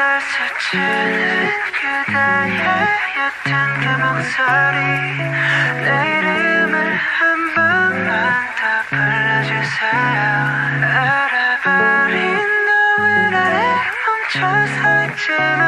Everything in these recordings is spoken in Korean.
날 치는 그대의 옅은 그 목소리 내 름을 한 번만 더 불러주세요. 알아버린 너의 나를 멈춰서 있지만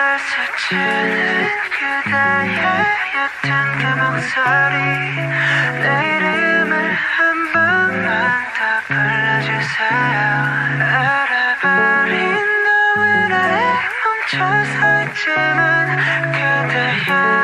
날 스치는 그대의 옅은 그 목소리 내 이름을 한 번만 더 불러주세요 알아버린 너의 날에 멈춰서 있지만 그대의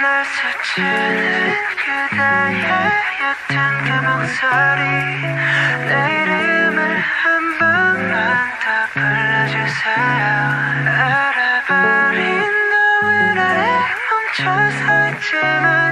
날 스치는 그대의 옅은 그 목소리. 내 이름을 한 번만 더 불러주세요. 알아버린 너의 나를 멈춰서 있지만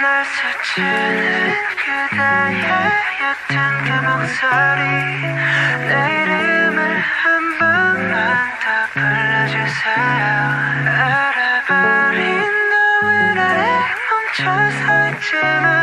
날 스치는 그대의 옅은 그 목소리 내 름을 한 번만 더 불러주세요 알아버린 너의 나를 멈춰서 있지만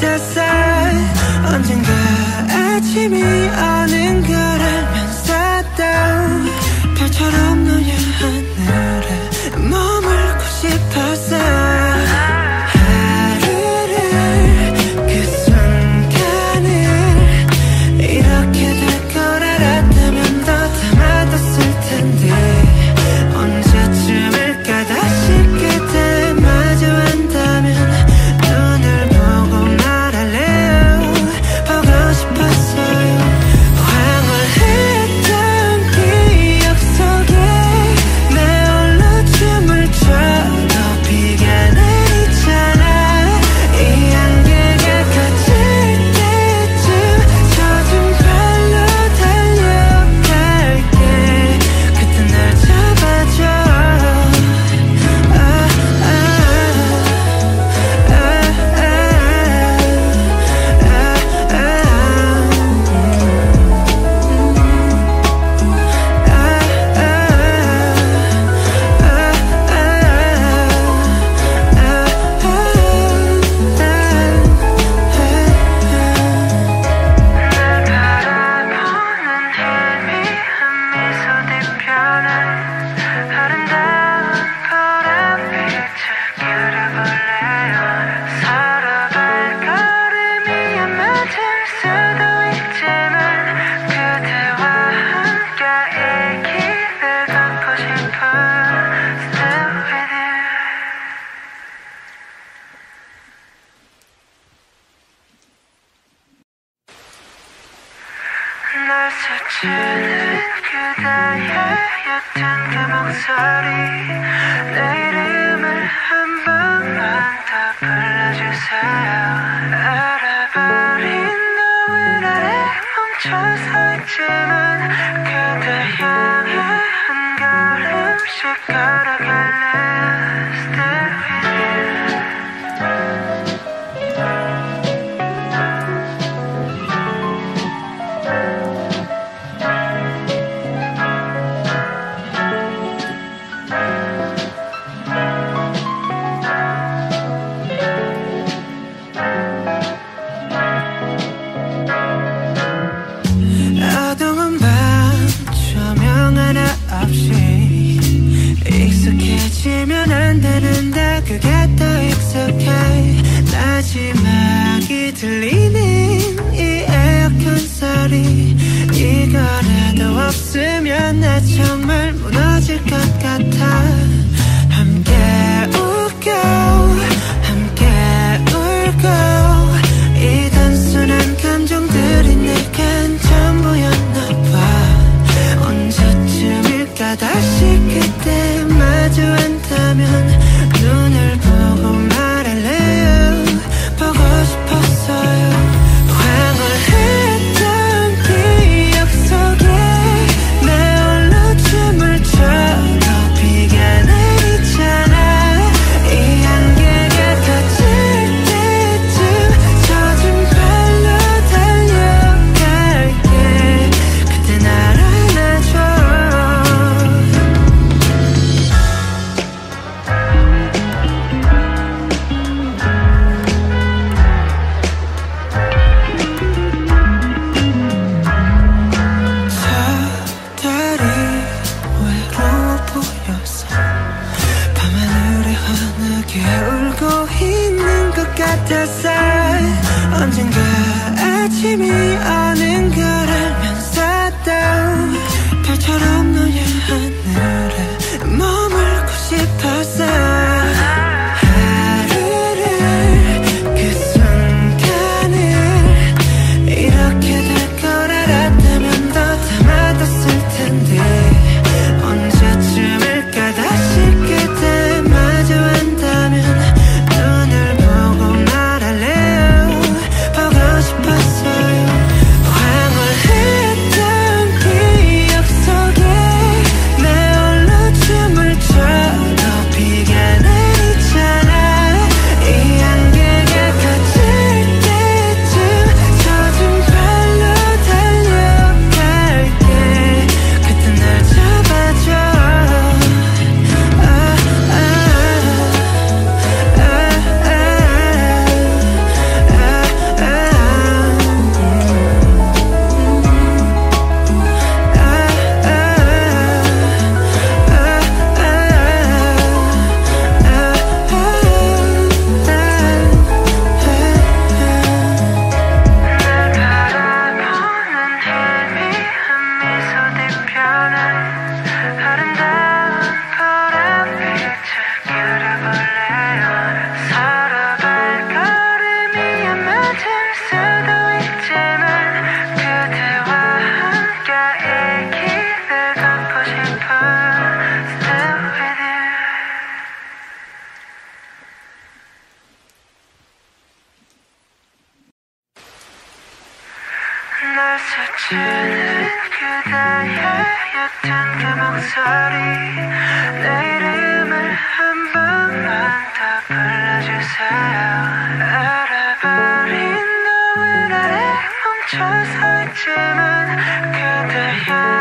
뜻살 언젠가 아침이 오는 걸 알면 쌌던 별처럼 너냐 날 스치는 그대의 옅은 그 목소리 내 름을 한 번만 더 불러주세요. 알아버린 너의 나를 멈춰서 있지만 날 치는 그대의 옅은 그 목소리. 내 름을 한 번만 더 불러주세요. 알아버린 너의 나를 멈춰서 있지만 그대의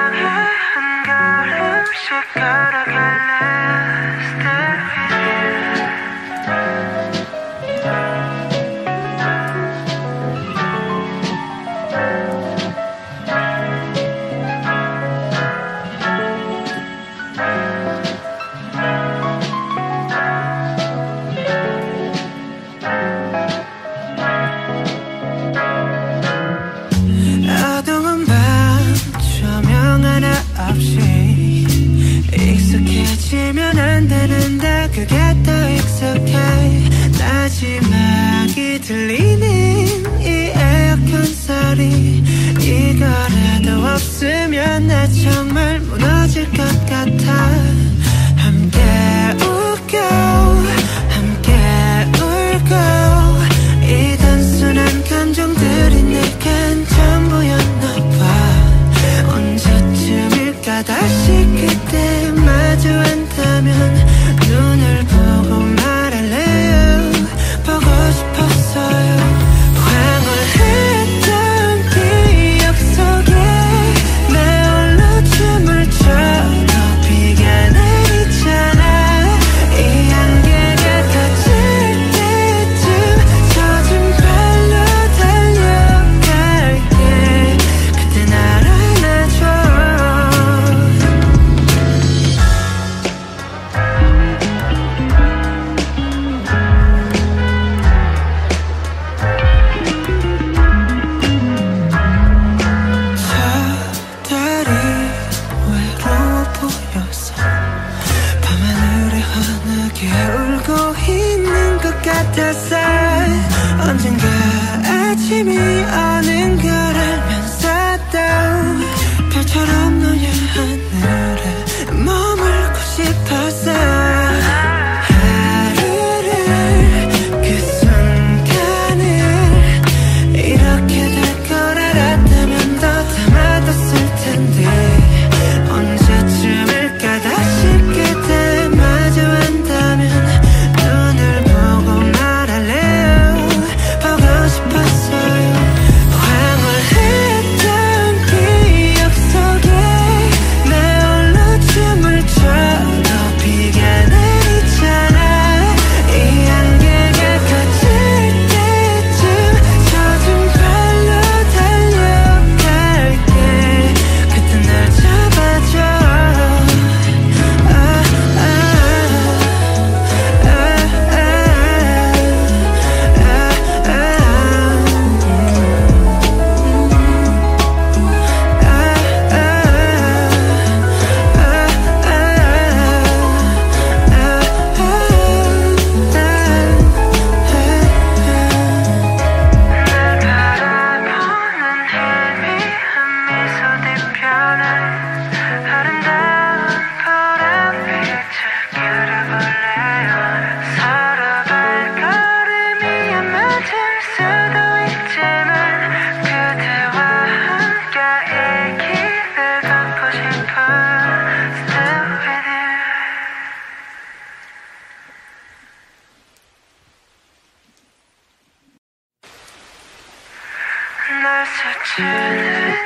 날 치는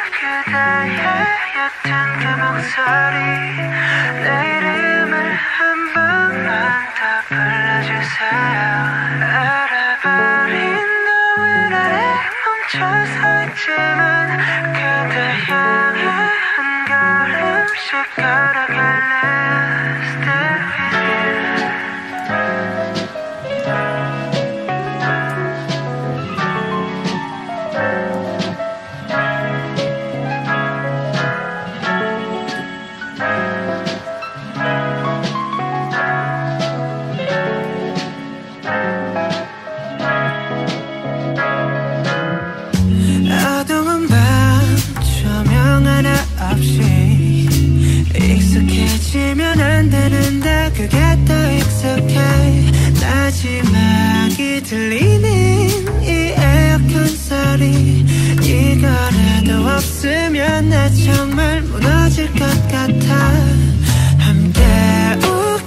그대의 옅은 그 목소리 내 름을 한 번만 더 불러주세요. 알아버린 너의 나를 멈춰서 있지만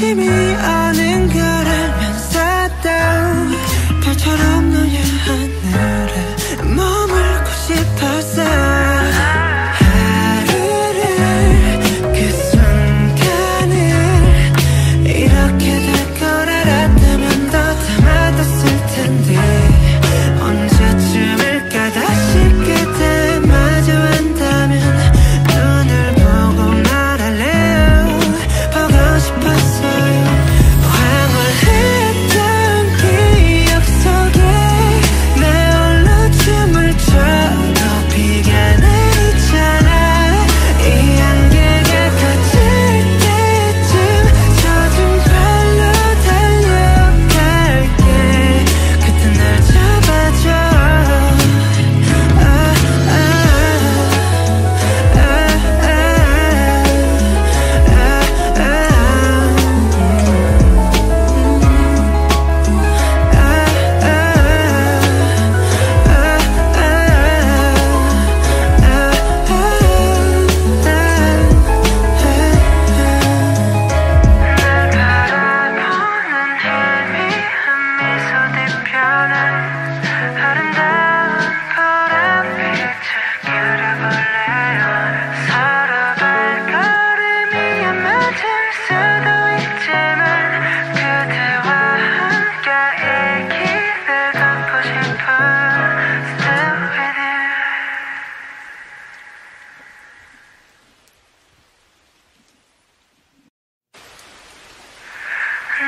shimmy, I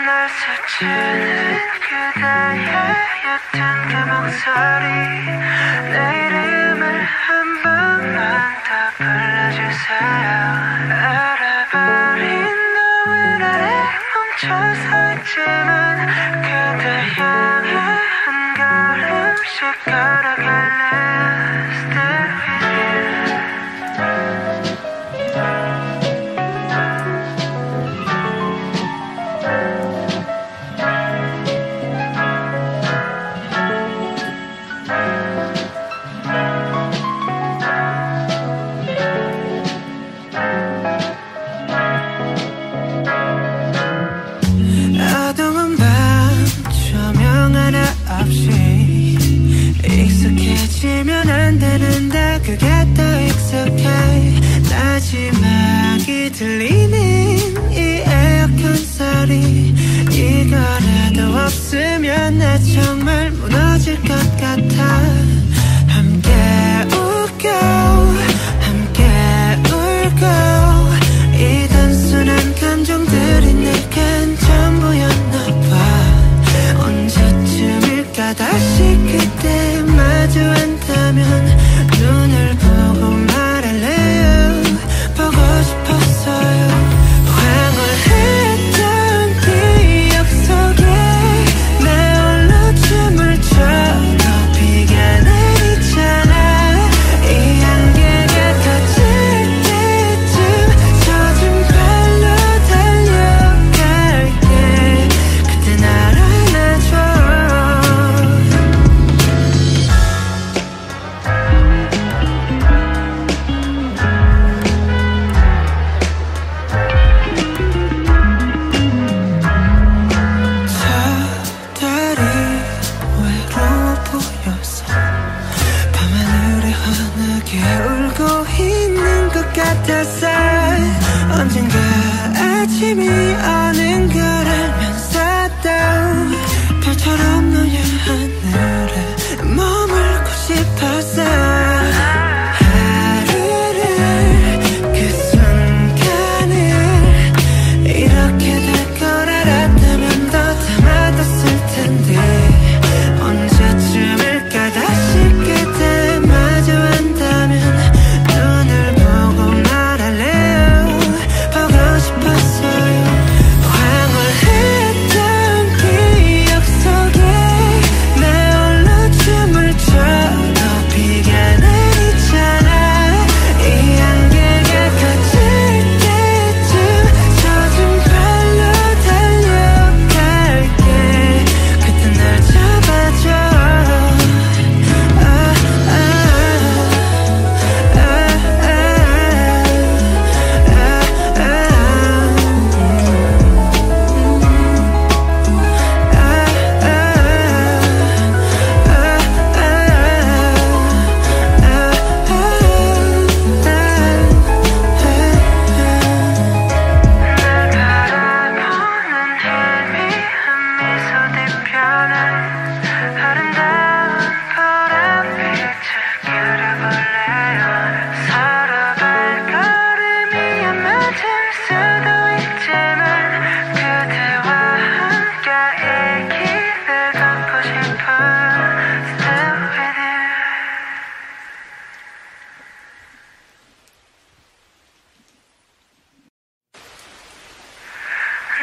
날 스치는 그대의 옅은 그 목소리 내 이름을 한 번만 더 불러주세요. 햇살 언젠가 아침이 오는 걸 알면 쌌던 별처럼 너의 한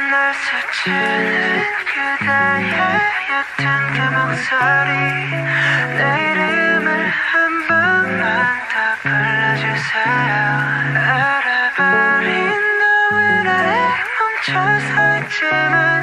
날 스치는 그대의 옅은 그 목소리 내 름을 한 번만 더 불러주세요. 알아버린 너의 나를 멈춰서 있지만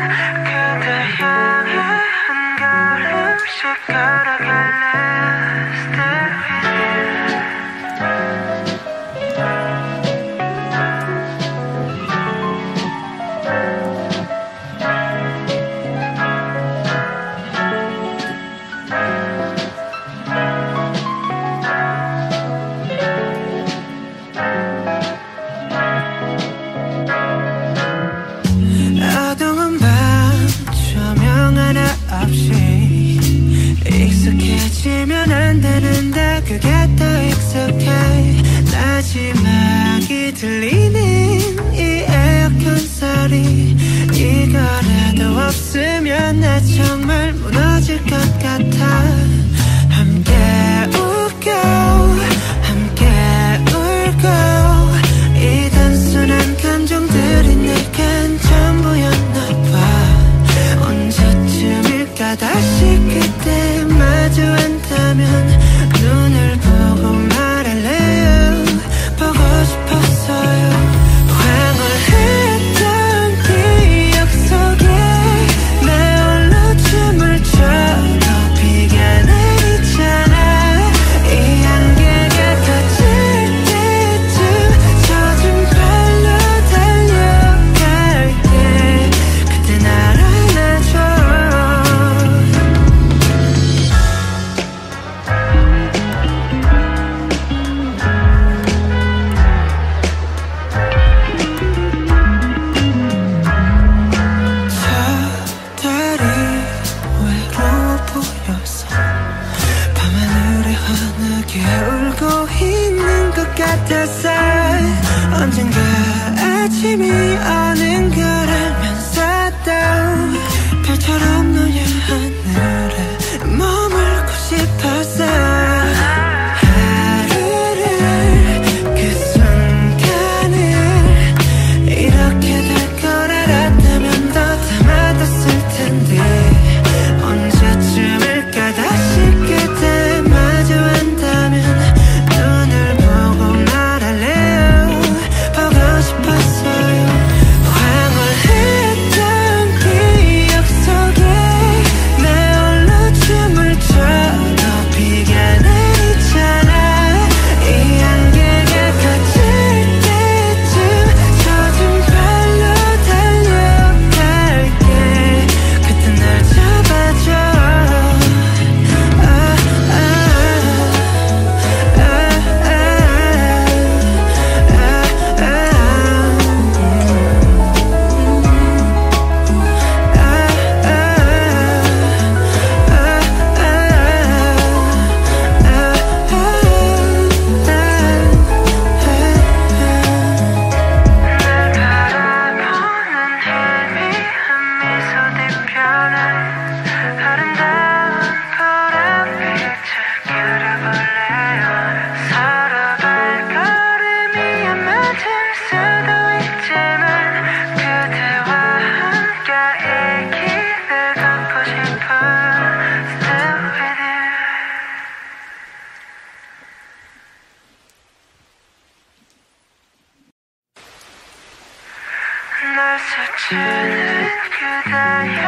날 스치는 그대의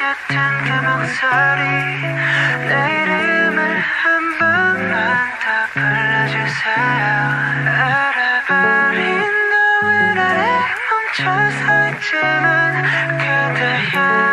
옅은 그 목소리 내 이름을 한 번만 더 불러주세요 알아버린 너의 날에 멈춰서 있지만 그대의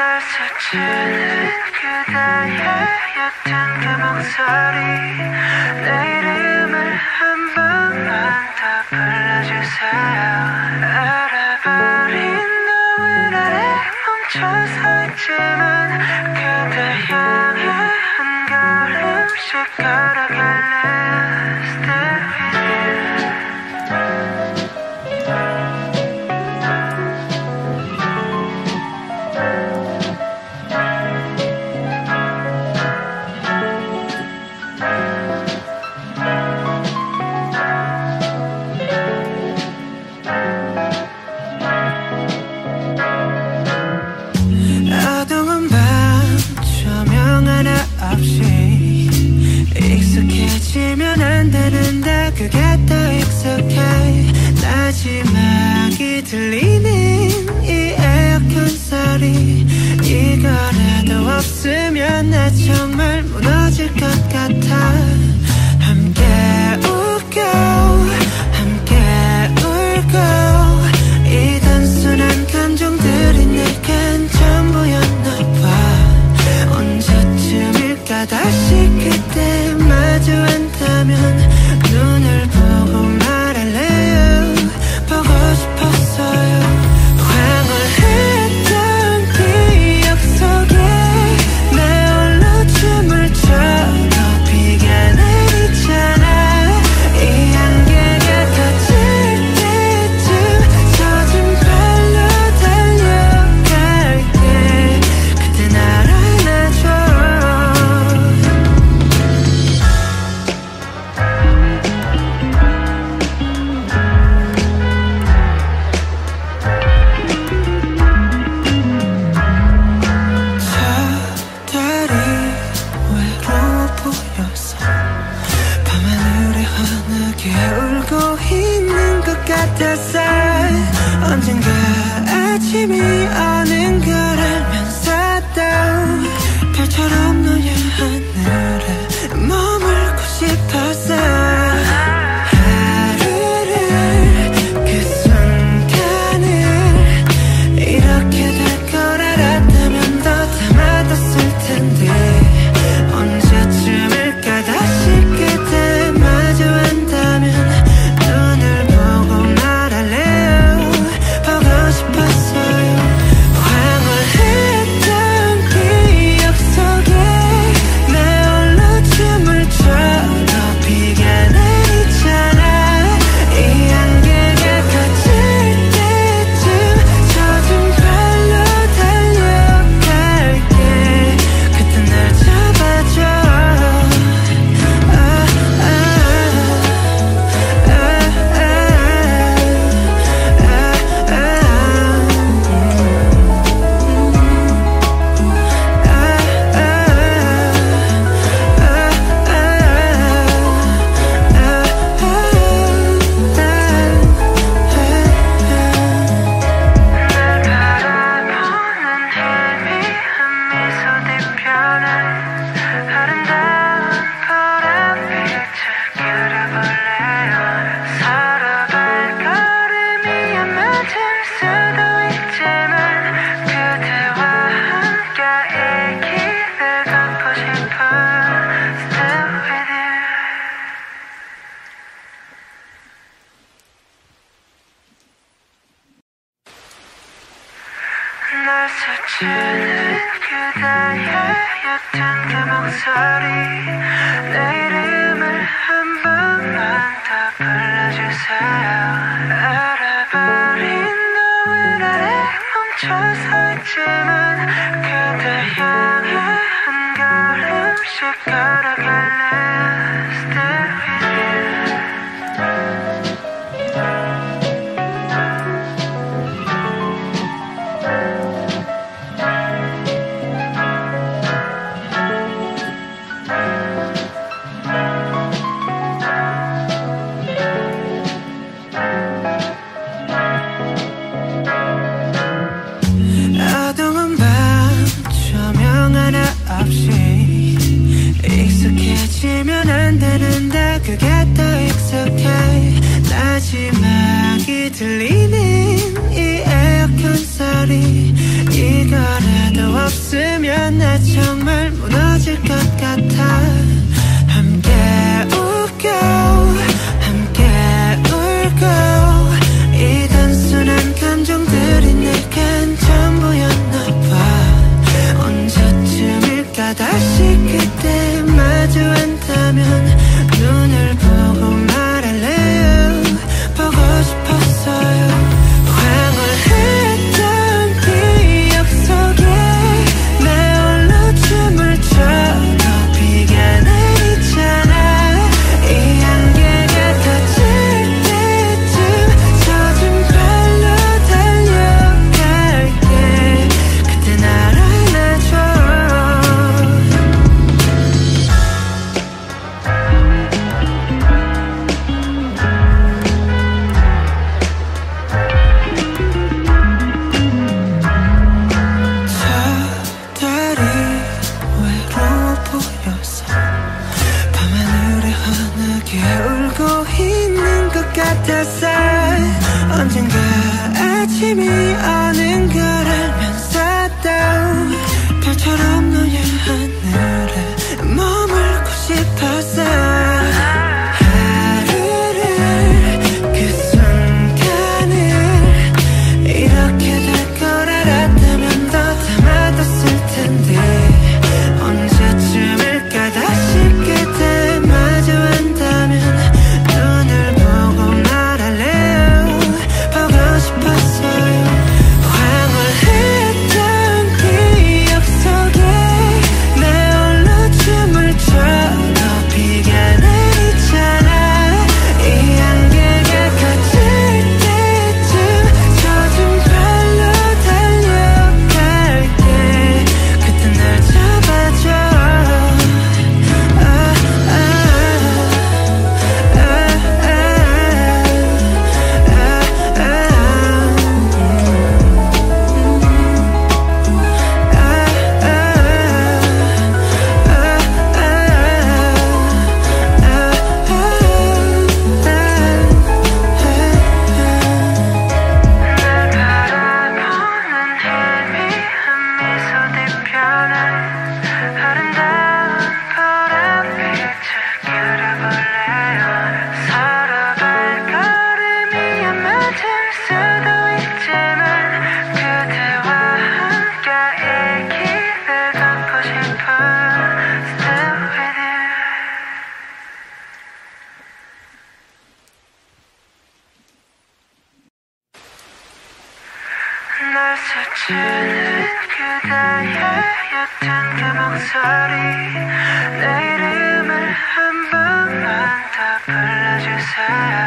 날 치는 그대의 옅은 구멍소리 내 이름을 한 번만 더 불러주세요 Jimmy. 날 스치는 그대의 옅은 그 목소리. 내 름을 한 번만 더 불러주세요. 알아버린 너의 나를 멈춰서 있지만 햇살 언젠가 아침이 아닌 걸 알면 쌌다 별처럼 너의 날 스치는 그대의 옅은 그 목소리. 내 이름을 한 번만 더 불러주세요.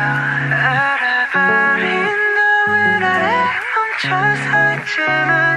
알아버린 너의 나를 멈춰서 있지만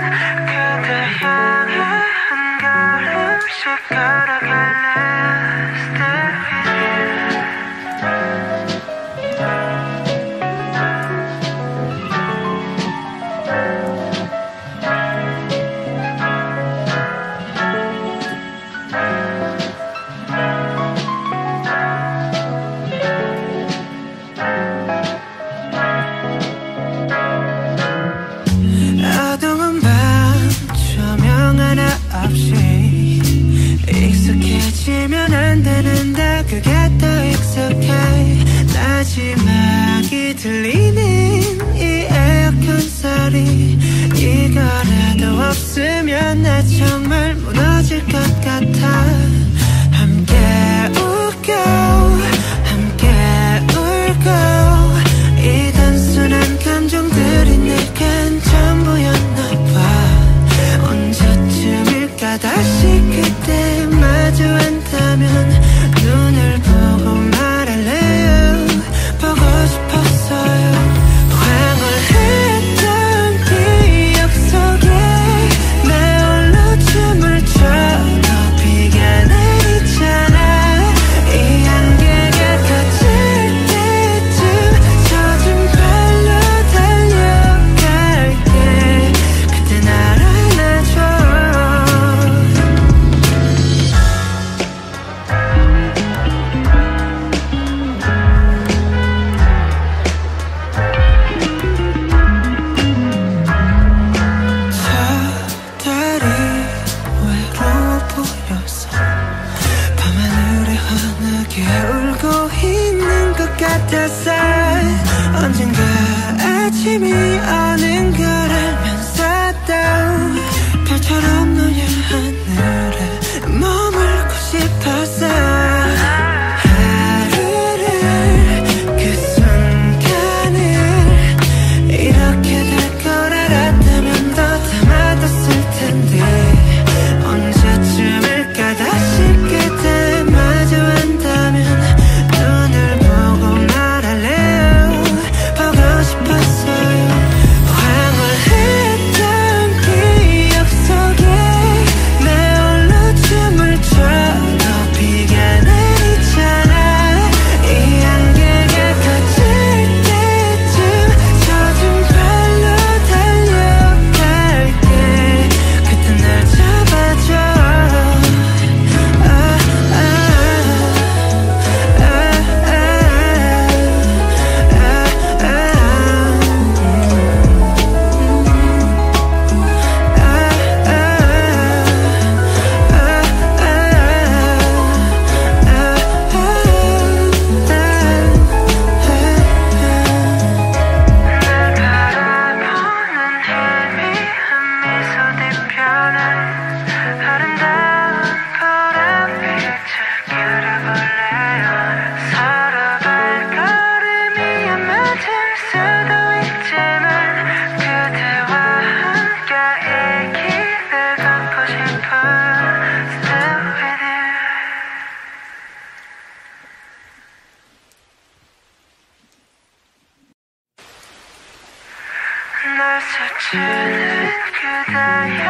날 스치는 그대의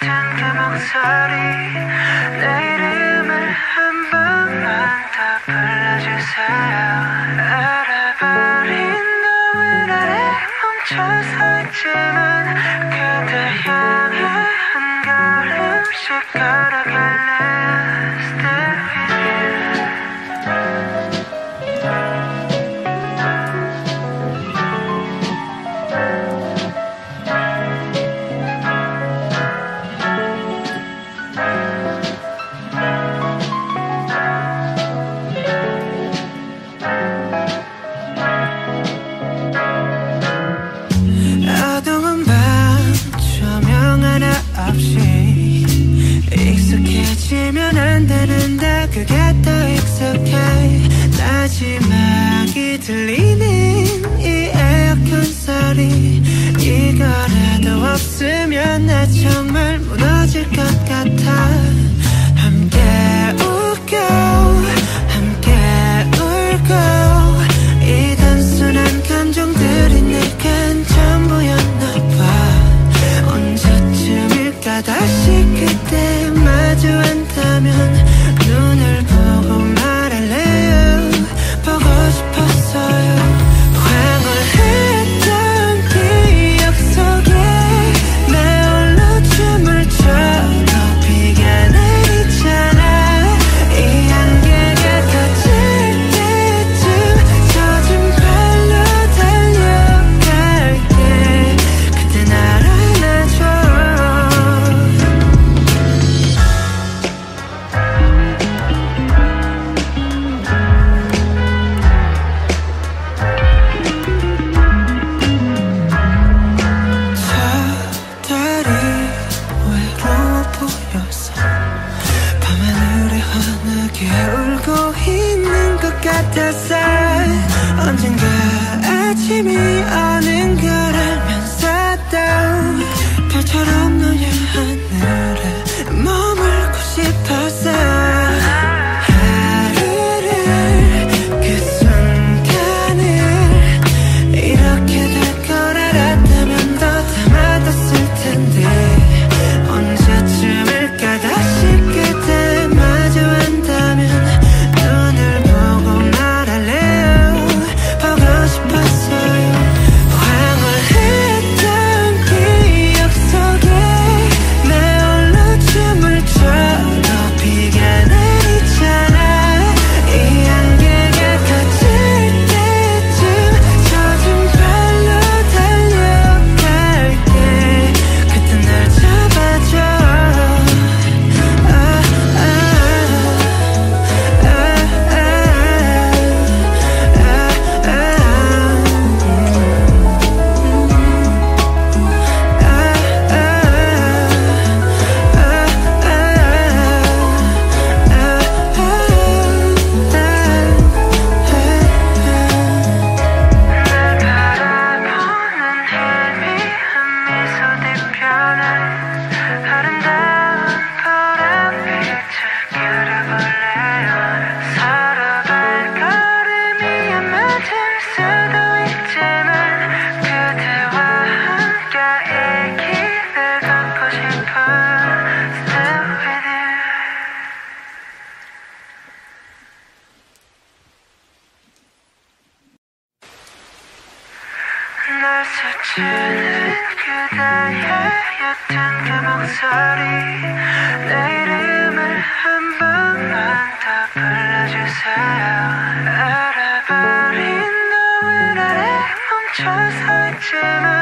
옅은 두목소리 그 내 름을 한 번만 더 불러주세요 알아버린 너 외날에 멈춰서 있지만 그대의 날 스치는 그대의 옅은 그 목소리 내 름을 한 번만 더 불러주세요. 알아버린 너의 나를 멈춰서 있지만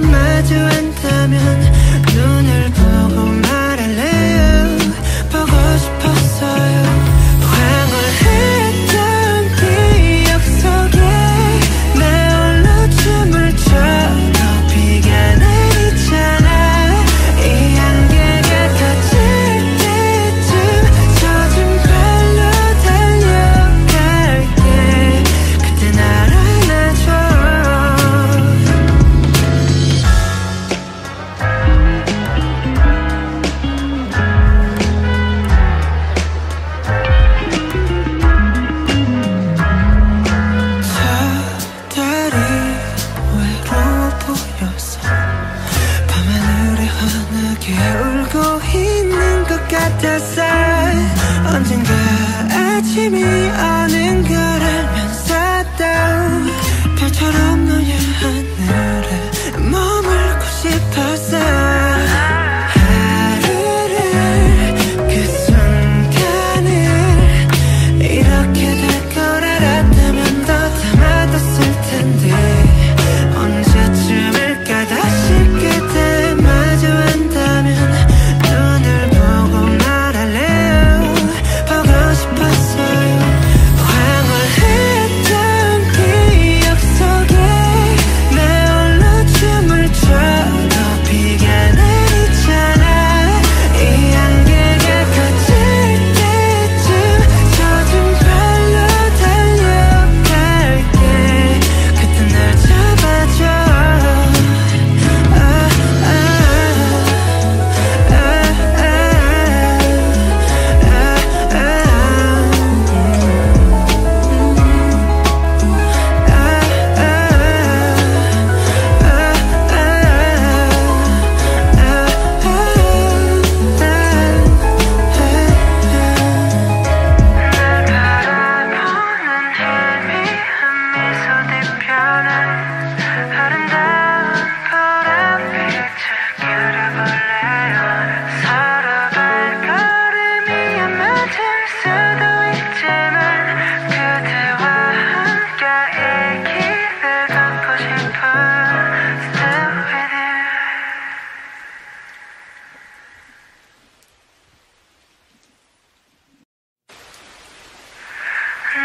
Jimmy, I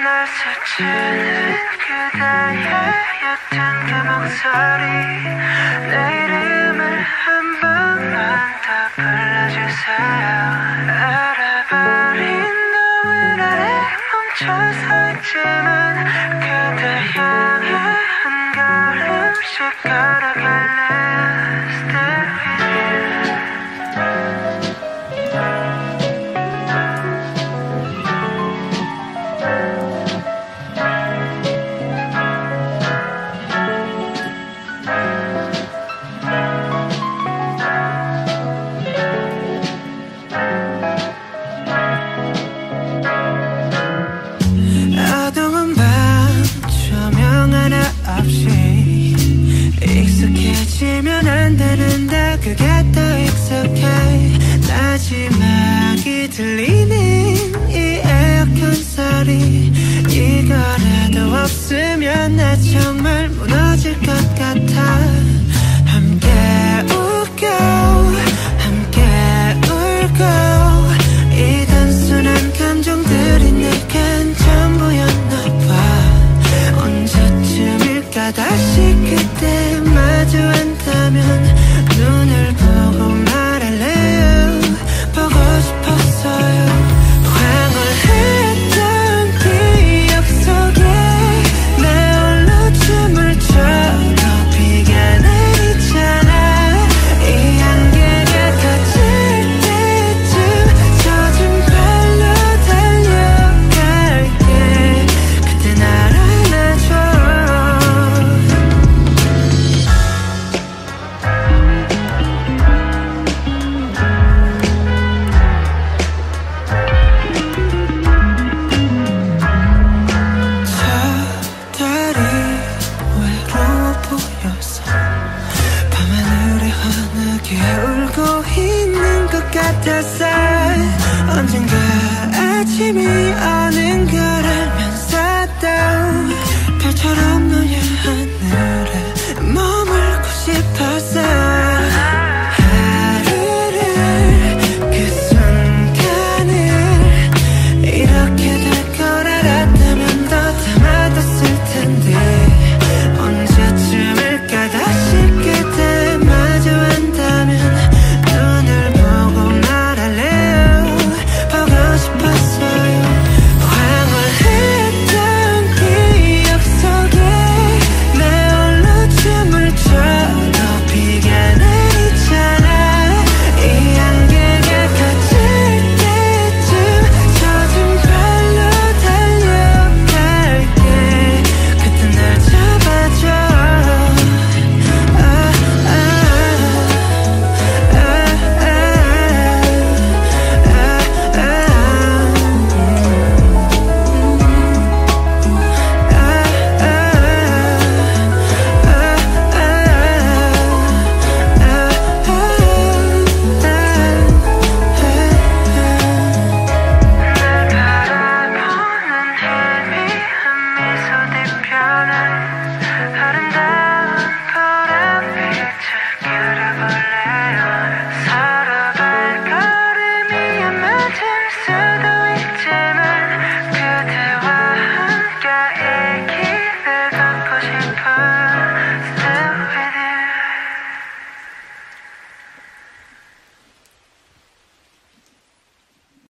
날 치는 그대의 옅은 그 목소리. 내 름을 한 번만 더 불러주세요. 알아버린 너의 나를 멈춰서 있지만 것 같았어 언젠가 아침이 오는 걸 알면서도 별처럼